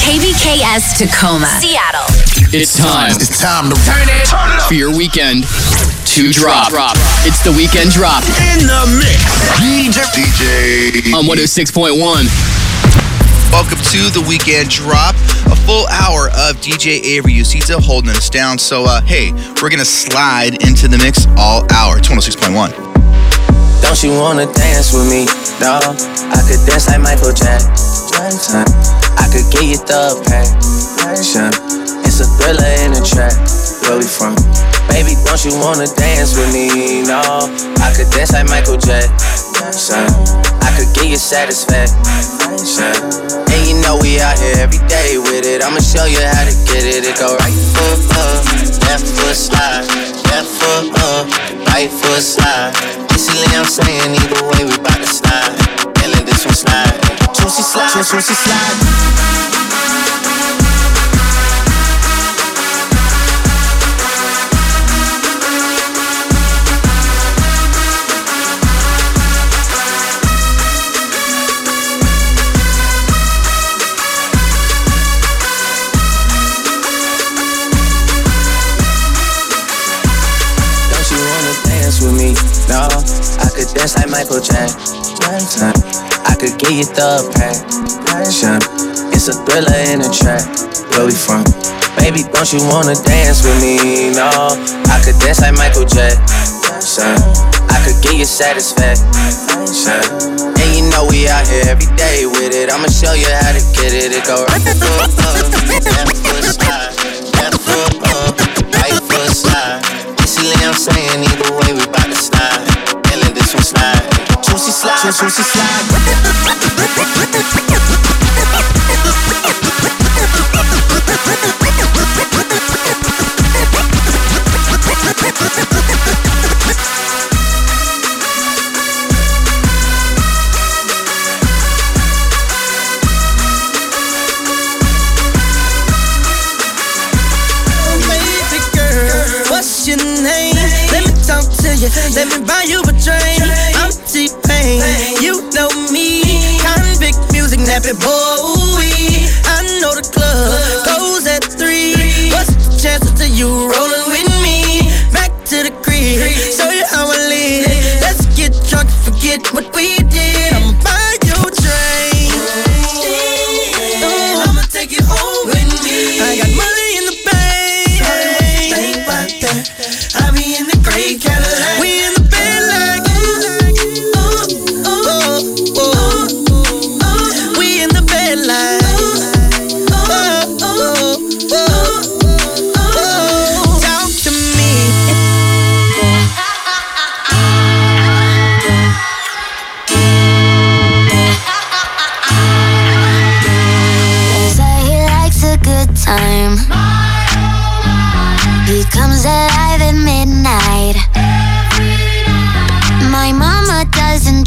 KBKS Tacoma, Seattle. It's time. It's time to turn it, turn it up for your weekend to drop. drop. It's the weekend drop in the mix. DJ, DJ. on 106.1. Welcome to the weekend drop, a full hour of DJ Avery Usita holding us down. So, uh, hey, we're gonna slide into the mix all hour. It's 106.1. Don't you wanna dance with me, dawg? I could dance like Michael Jackson. I could get you the passion. It's a thriller in the track. Where we from? Baby, don't you wanna dance with me? No, I could dance like Michael Jackson. I could get you satisfaction. And you know we out here every day with it. I'ma show you how to get it. It go right foot up, left foot slide, left foot up, right foot slide. Basically, I'm saying either way we bout to slide. And let this one slide. Juicy slide, juicy slide. Don't you wanna dance with me? I could dance like Michael Jackson. I could get you the passion. It's a thriller in a track. Where we from? Baby, don't you wanna dance with me? No, I could dance like Michael Jackson. I could get you satisfaction. And you know we out here every day with it. I'ma show you how to get it. It go right Juicy slide, juicy slide.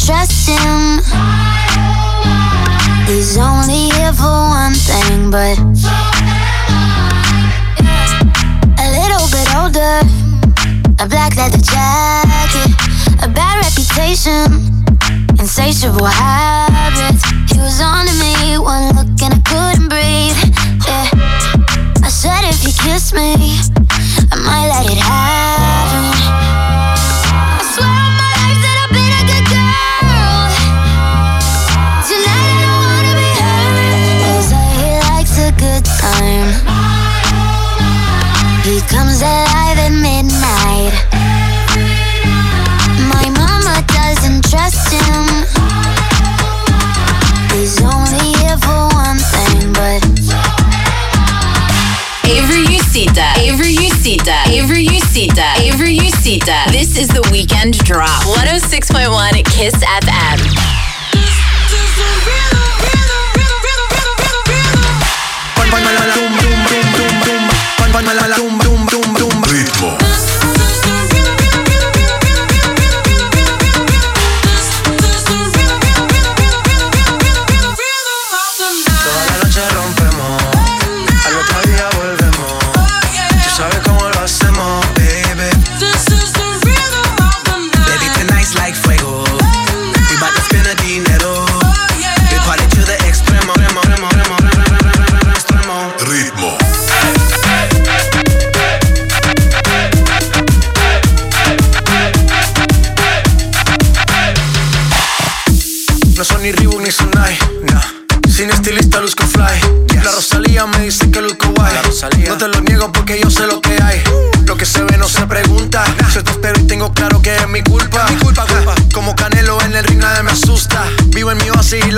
Trust him. He's only here for one thing, but a little bit older. A black leather jacket, a bad reputation, insatiable habits. He was on to me, one look Avery This is the weekend drop. 106.1 Kiss FM.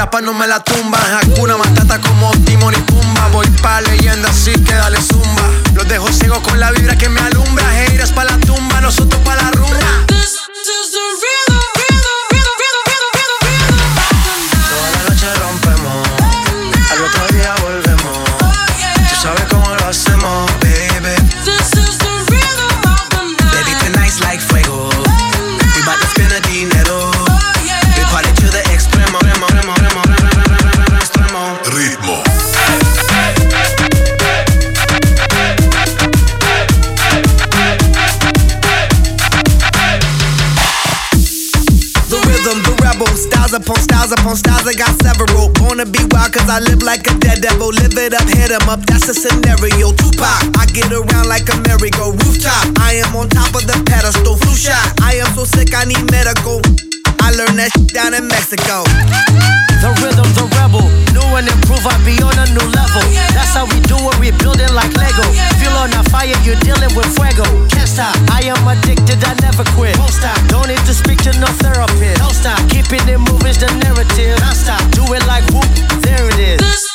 pa' no me la tumbas. devil, live it up, hit him up, that's a scenario. Tupac, I get around like a merry-go rooftop. I am on top of the pedestal, flu shot. I am so sick, I need medical. I learned that shit down in Mexico. The rhythm, the rebel. New and improve, I be on a new level. That's how we do it, we building like Lego. Feel on a fire, you're dealing with fuego. Can't stop, I am addicted, I never quit. Won't stop, don't need to speak to no therapist. Don't stop, keeping it moving's the narrative. I stop, do it like whoop, there it is.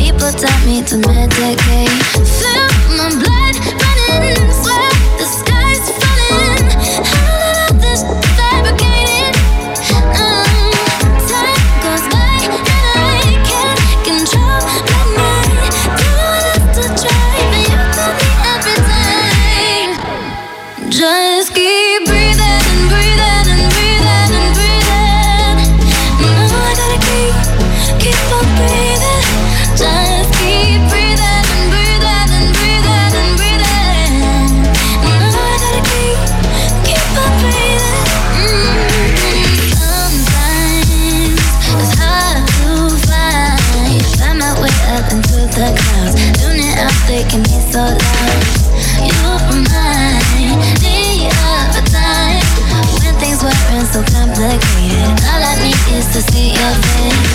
People tell me to medicate. Feel my blood running. to see your face.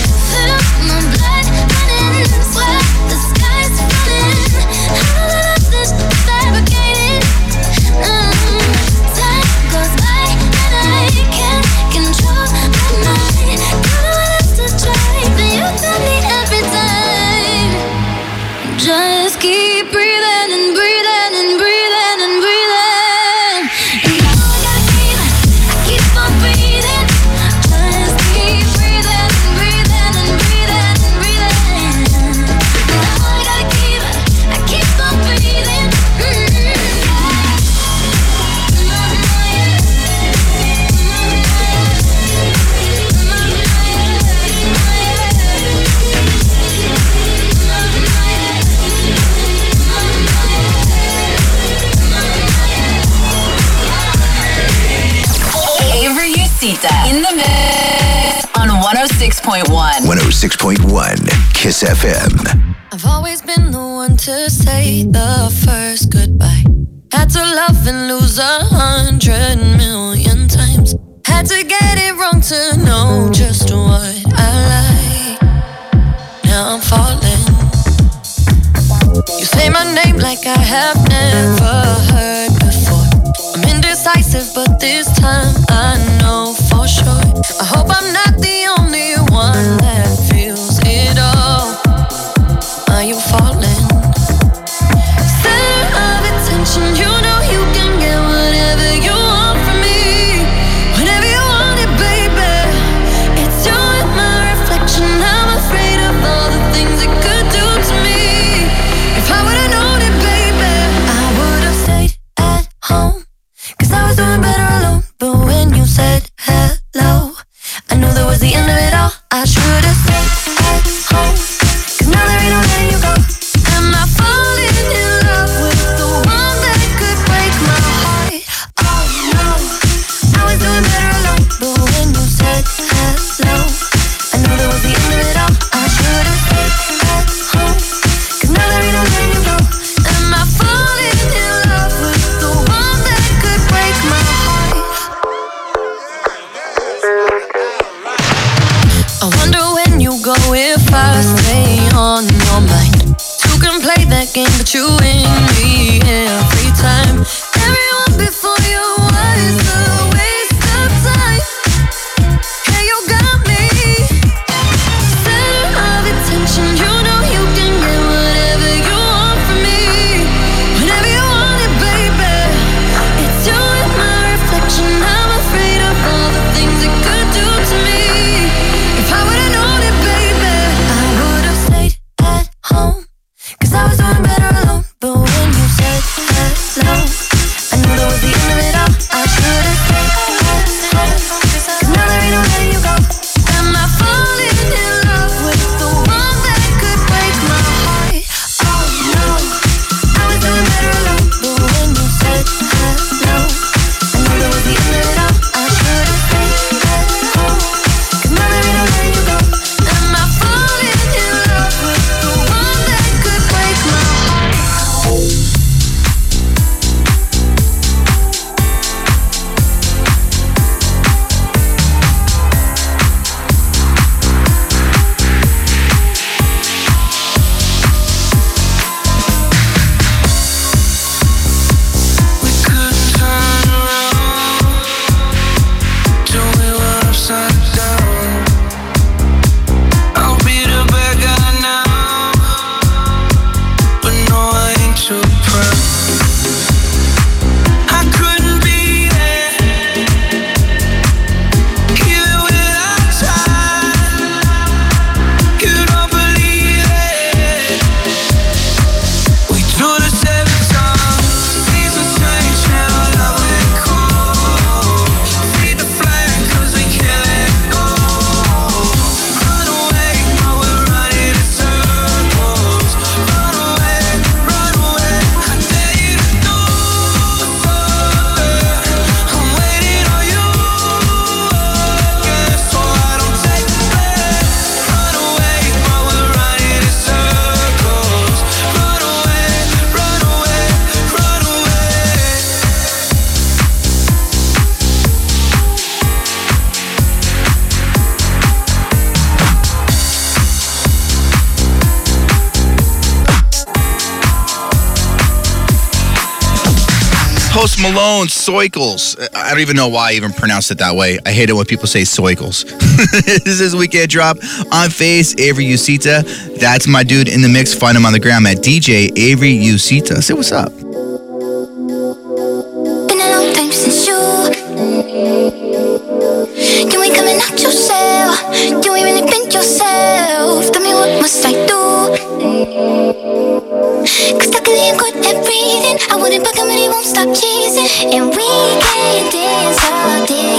Mamacita in the mix on 106.1. 106.1 Kiss FM. I've always been the one to say the first goodbye. Had to love and lose a hundred million times. Had to get it wrong to know just what I like. Now I'm falling. You say my name like I have never heard before. I'm indecisive, but this time I know. you Malone, Soikles. I don't even know why I even pronounce it that way. I hate it when people say Soikles. this is Weekend Drop on Faze, Avery Usita. That's my dude in the mix. Find him on the gram at DJ Avery Usita. Say what's up. We can dance all day.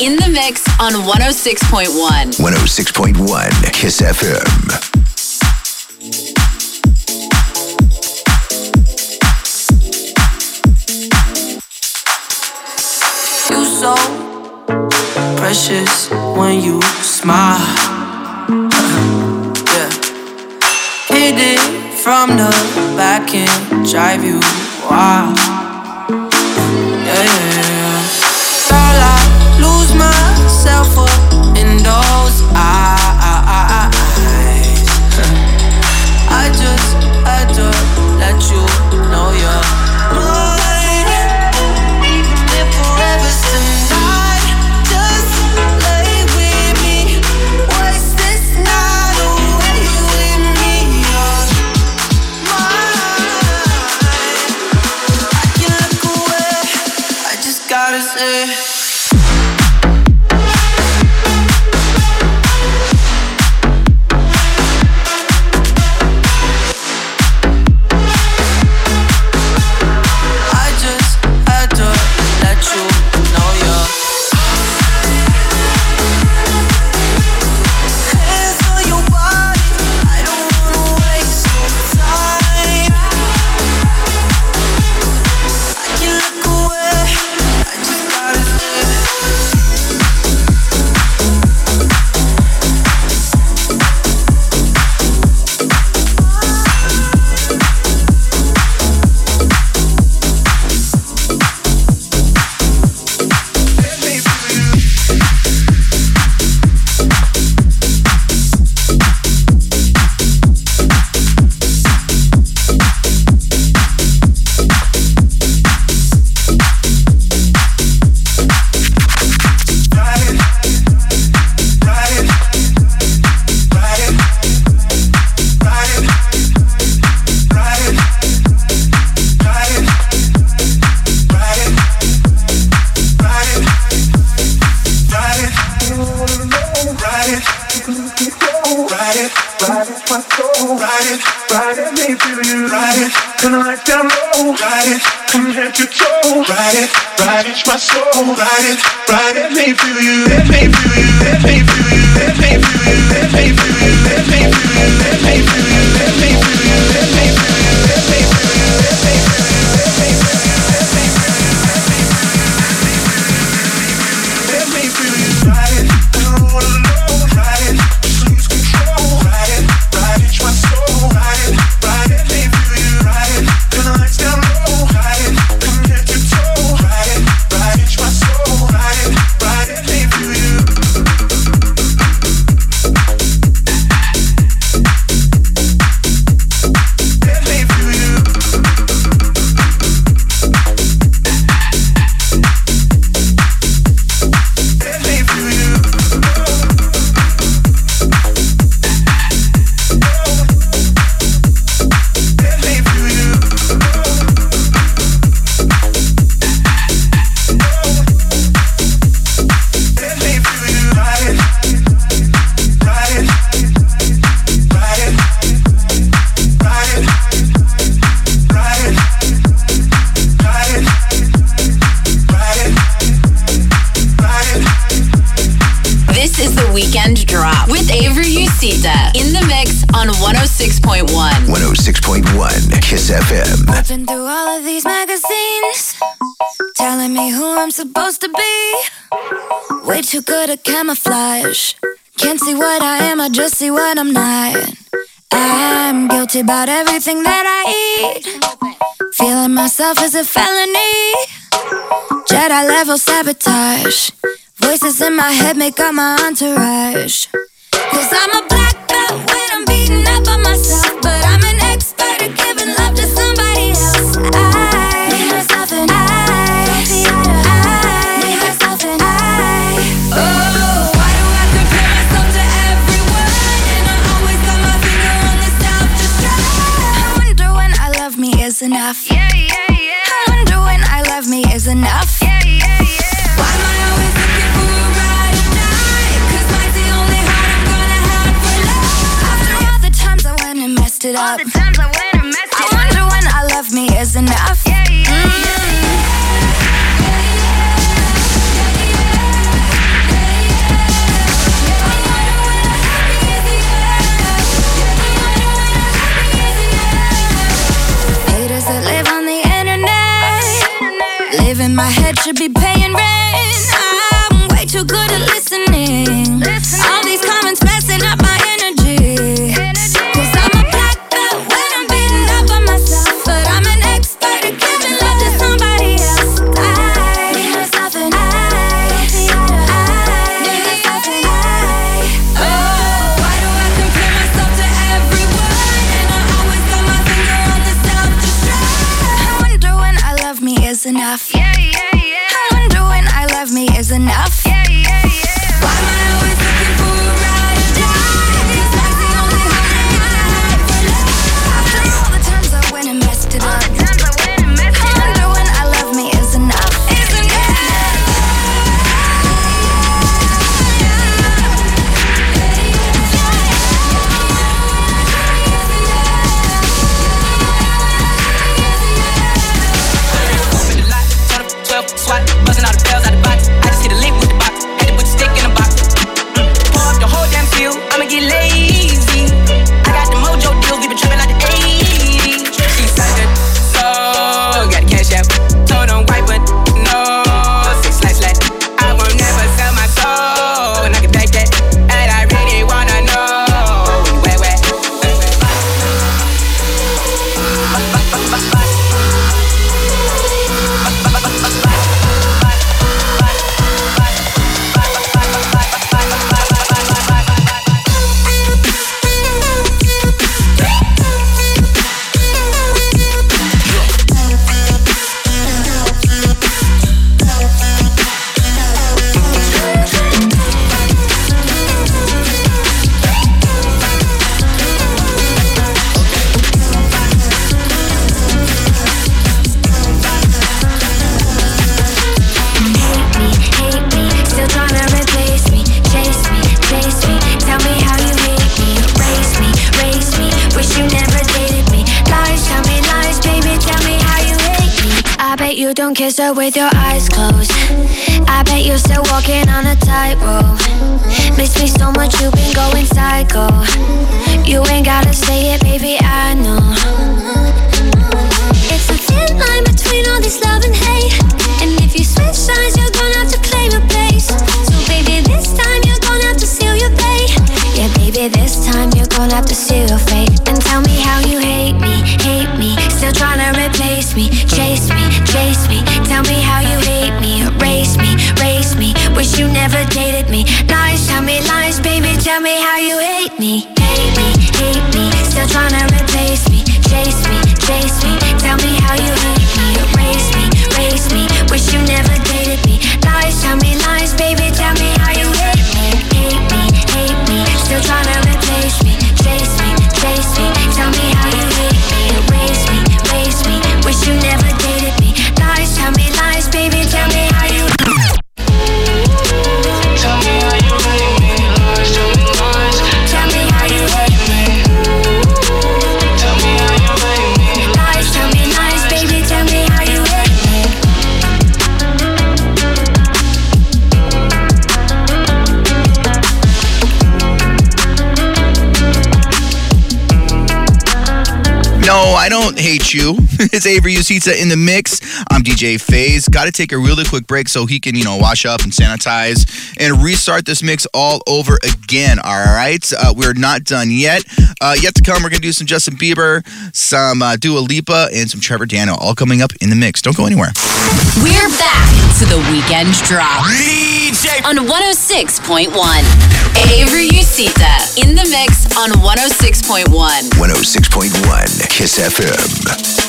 in the mix on 106.1. 106.1 Kiss FM. You so precious when you smile from the back and drive you wild. Yeah, yeah, yeah. Girl, I lose myself up in those. about everything that I eat. Feeling myself is a felony. Jedi level sabotage. Voices in my head make up my entourage. Cause I'm a black belt when I'm beating up on myself, but I'm an up. I wonder when I love me is enough. Haters that live on the internet, live in my head should be paid. with your don't you. it's Avery Usita in the mix. I'm DJ Faze. Got to take a really quick break so he can, you know, wash up and sanitize and restart this mix all over again. All right. Uh, we're not done yet. Uh, yet to come, we're going to do some Justin Bieber, some uh, Dua Lipa, and some Trevor Daniel, all coming up in the mix. Don't go anywhere. We're back to the weekend drop on 106.1. Avery Usita in the mix on 106.1. 106.1 Kiss FM. Yeah.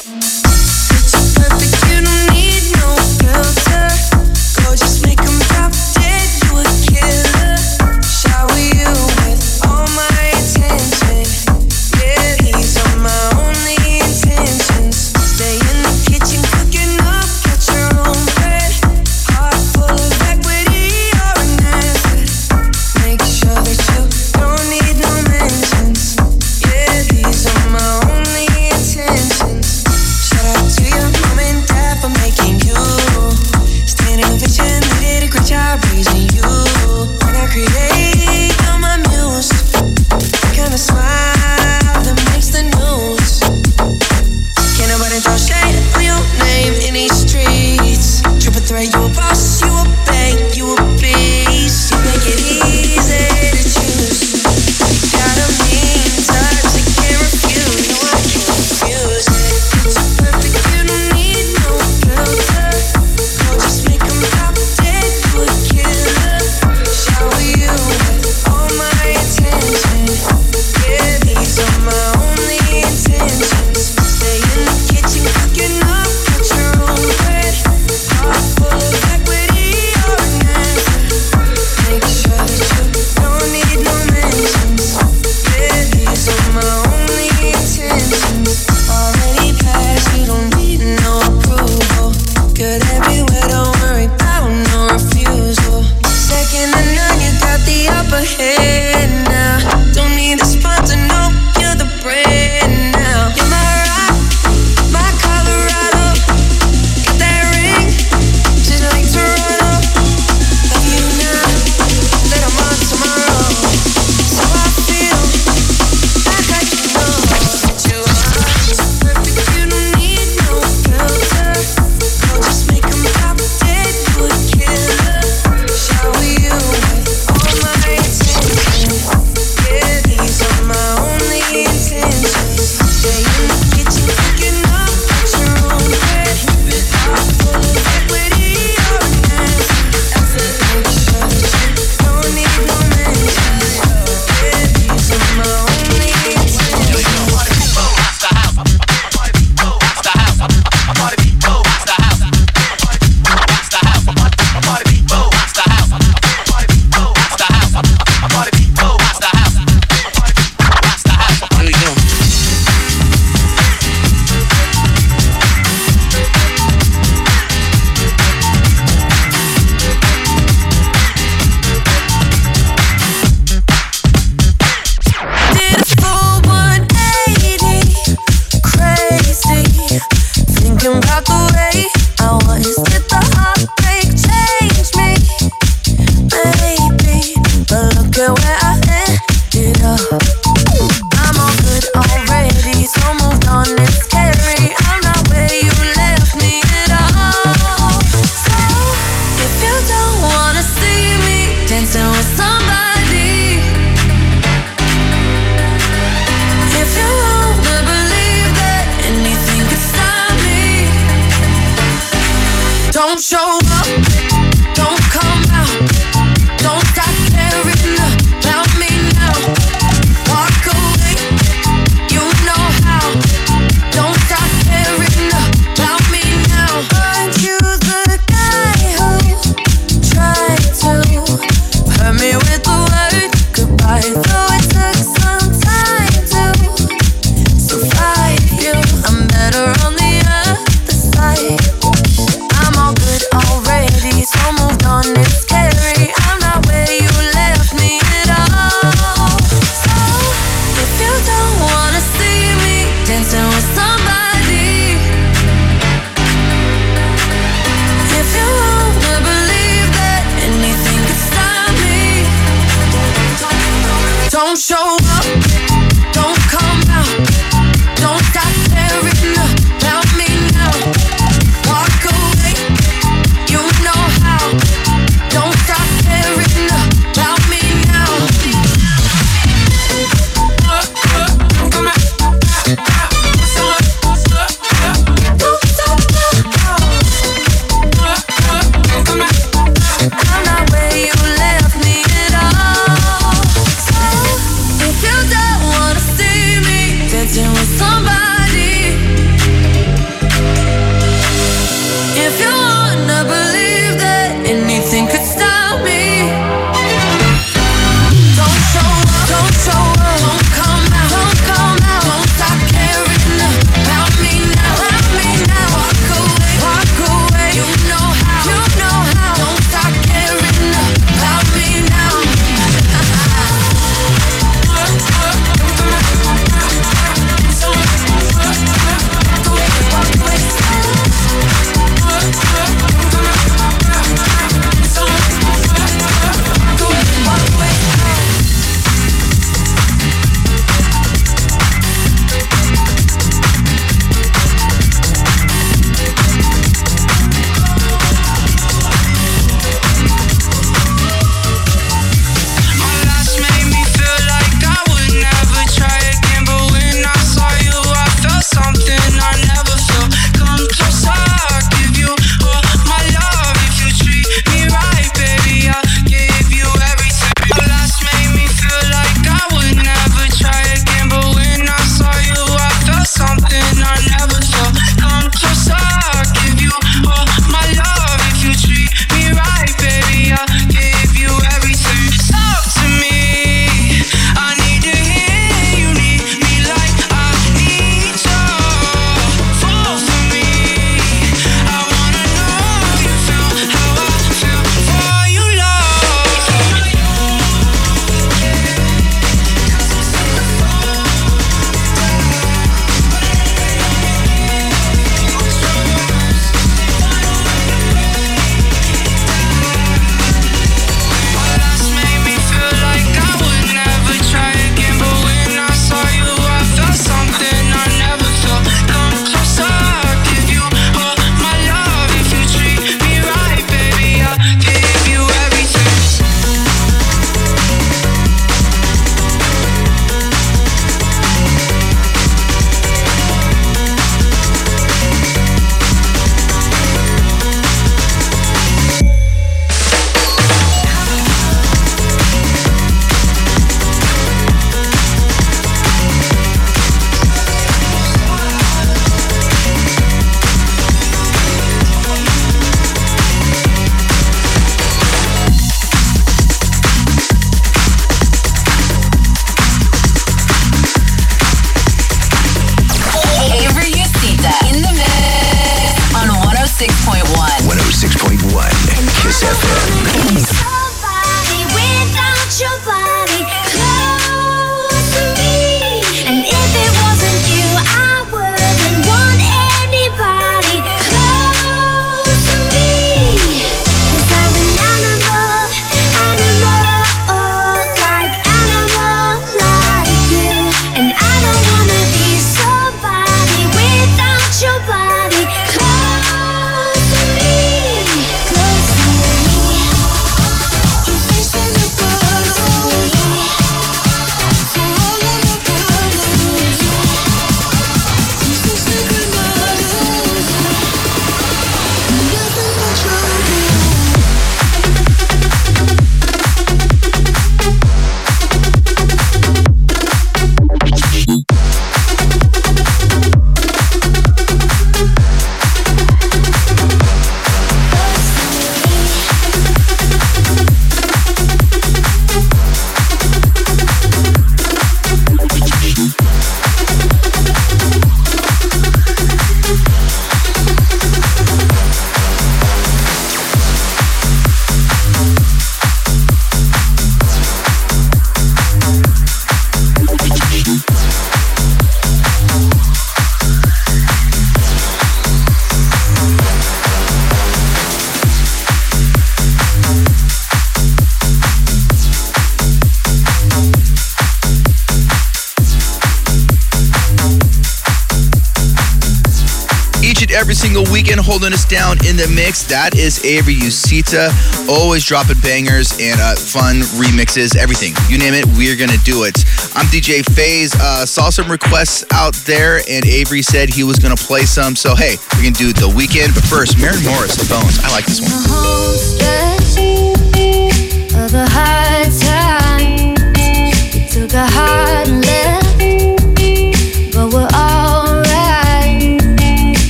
single weekend holding us down in the mix. That is Avery Usita, always dropping bangers and uh, fun remixes, everything. You name it, we're going to do it. I'm DJ FaZe. Uh, saw some requests out there, and Avery said he was going to play some. So, hey, we can do the weekend. But first, Maren Morris, The Bones. I like this one.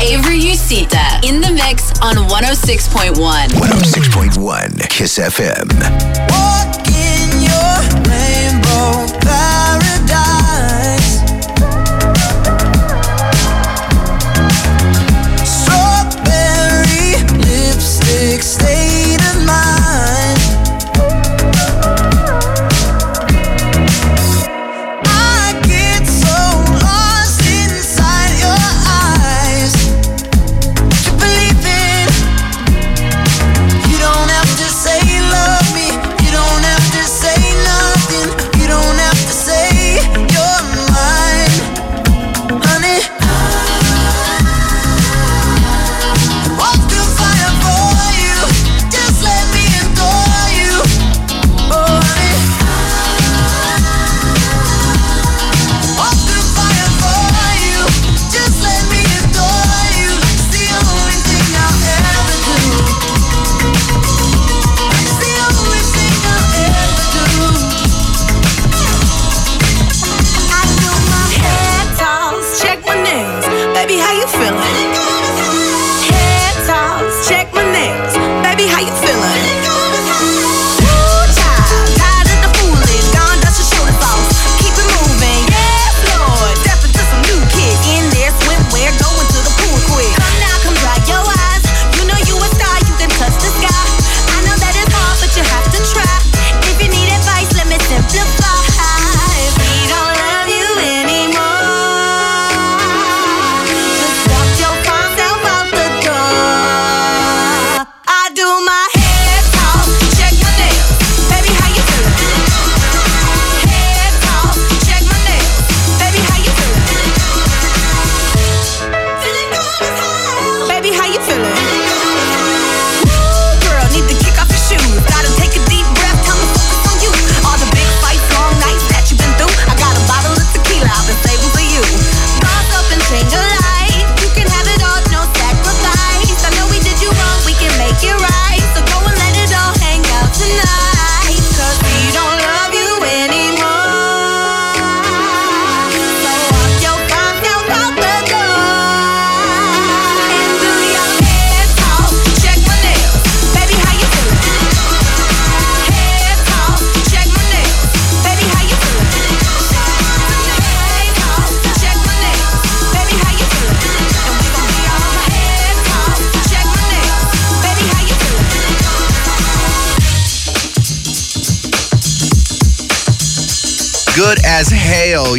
Avery you in the mix on 106.1. 106.1 Kiss FM. Walking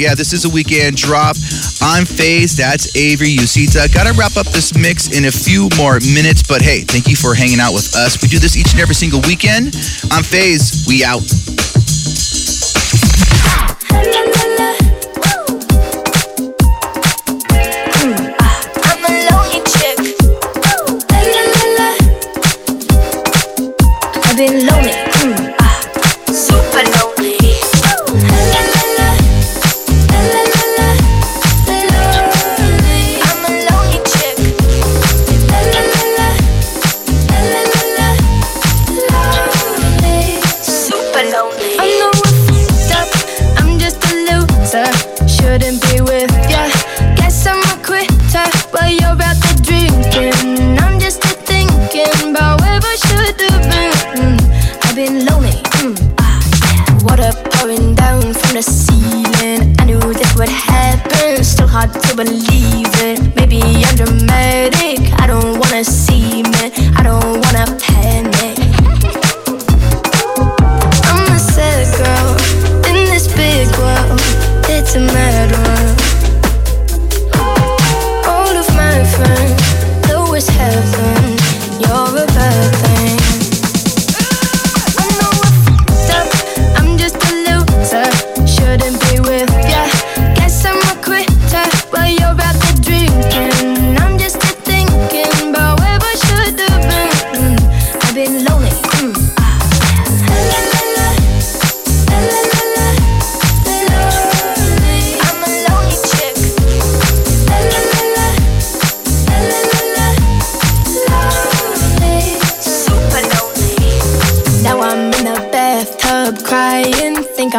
yeah, this is a weekend drop. I'm Faze. That's Avery Usita. Got to wrap up this mix in a few more minutes, but hey, thank you for hanging out with us. We do this each and every single weekend. I'm Faze. We out.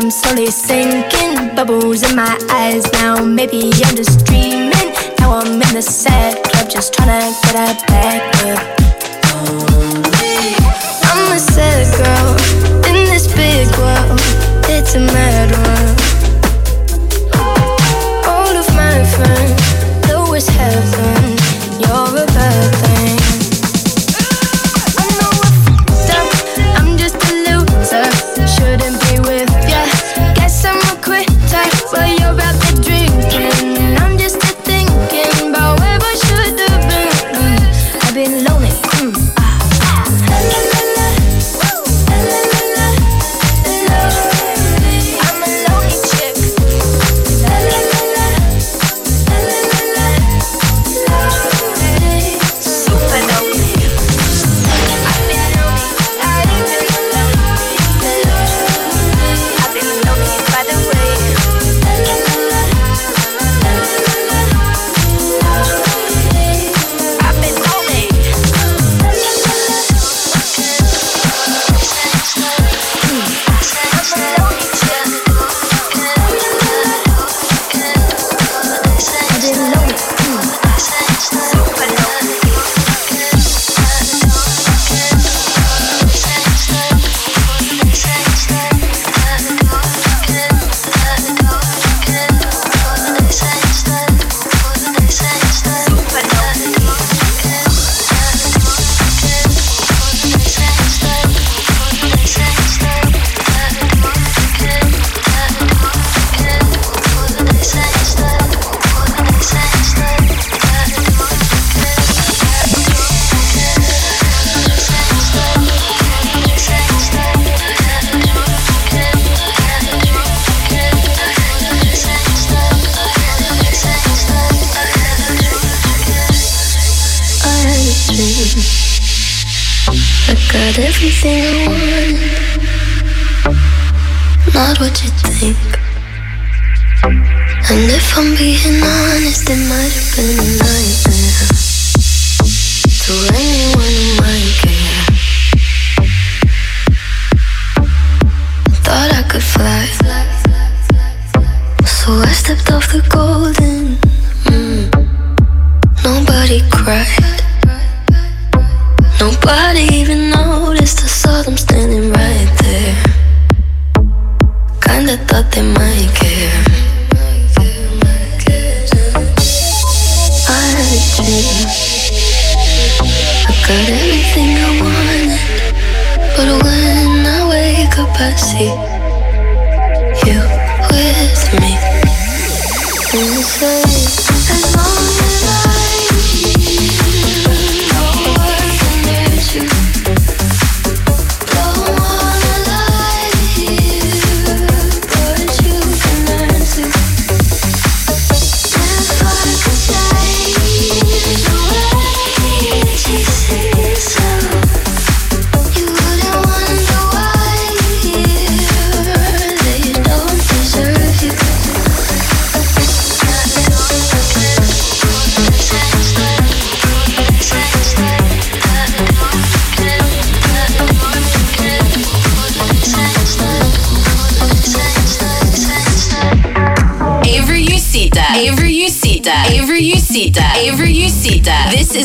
I'm slowly sinking. Bubbles in my eyes now. Maybe I'm just dreaming. Now I'm in the sad club, just trying to get a back up. I'm a sad girl in this big world. It's a mad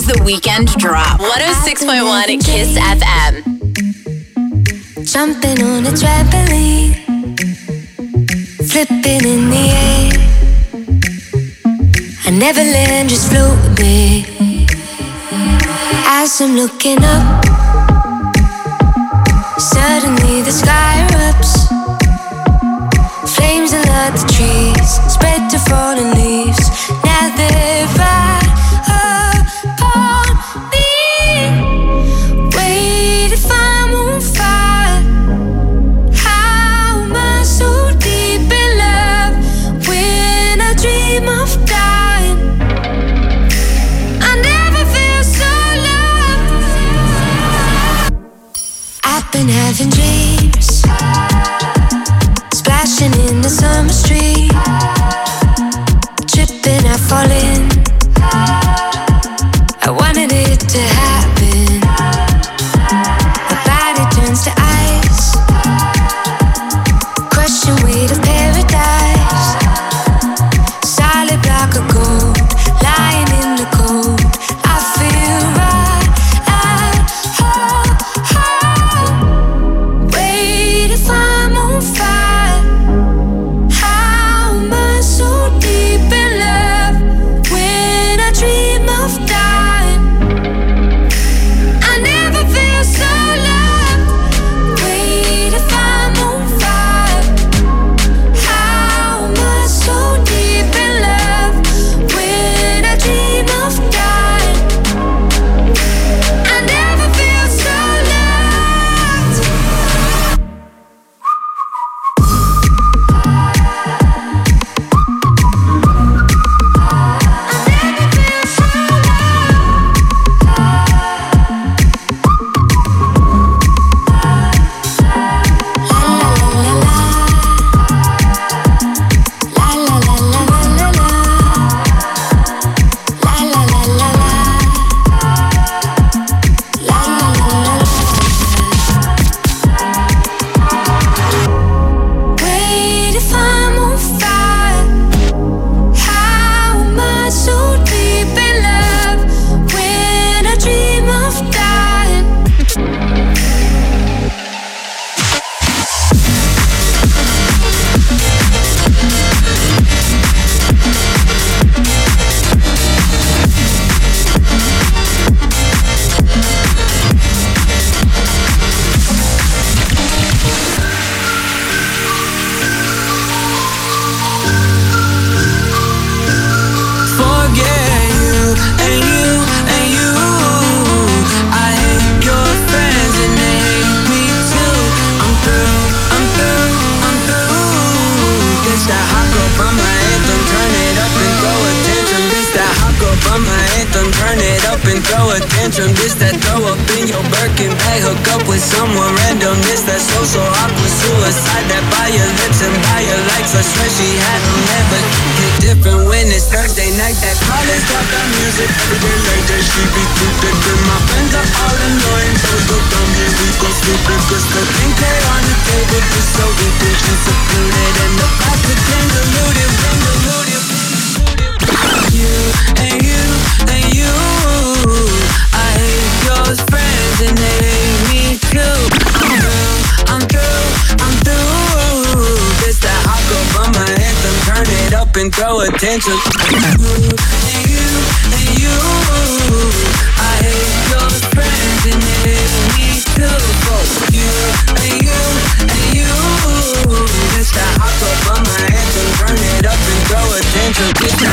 the weekend drop. 106.1 Kiss FM. Jumping on a trampoline, flipping in the air. I never land, just float me. As I'm looking up. chemistry. Tripping, I fall in.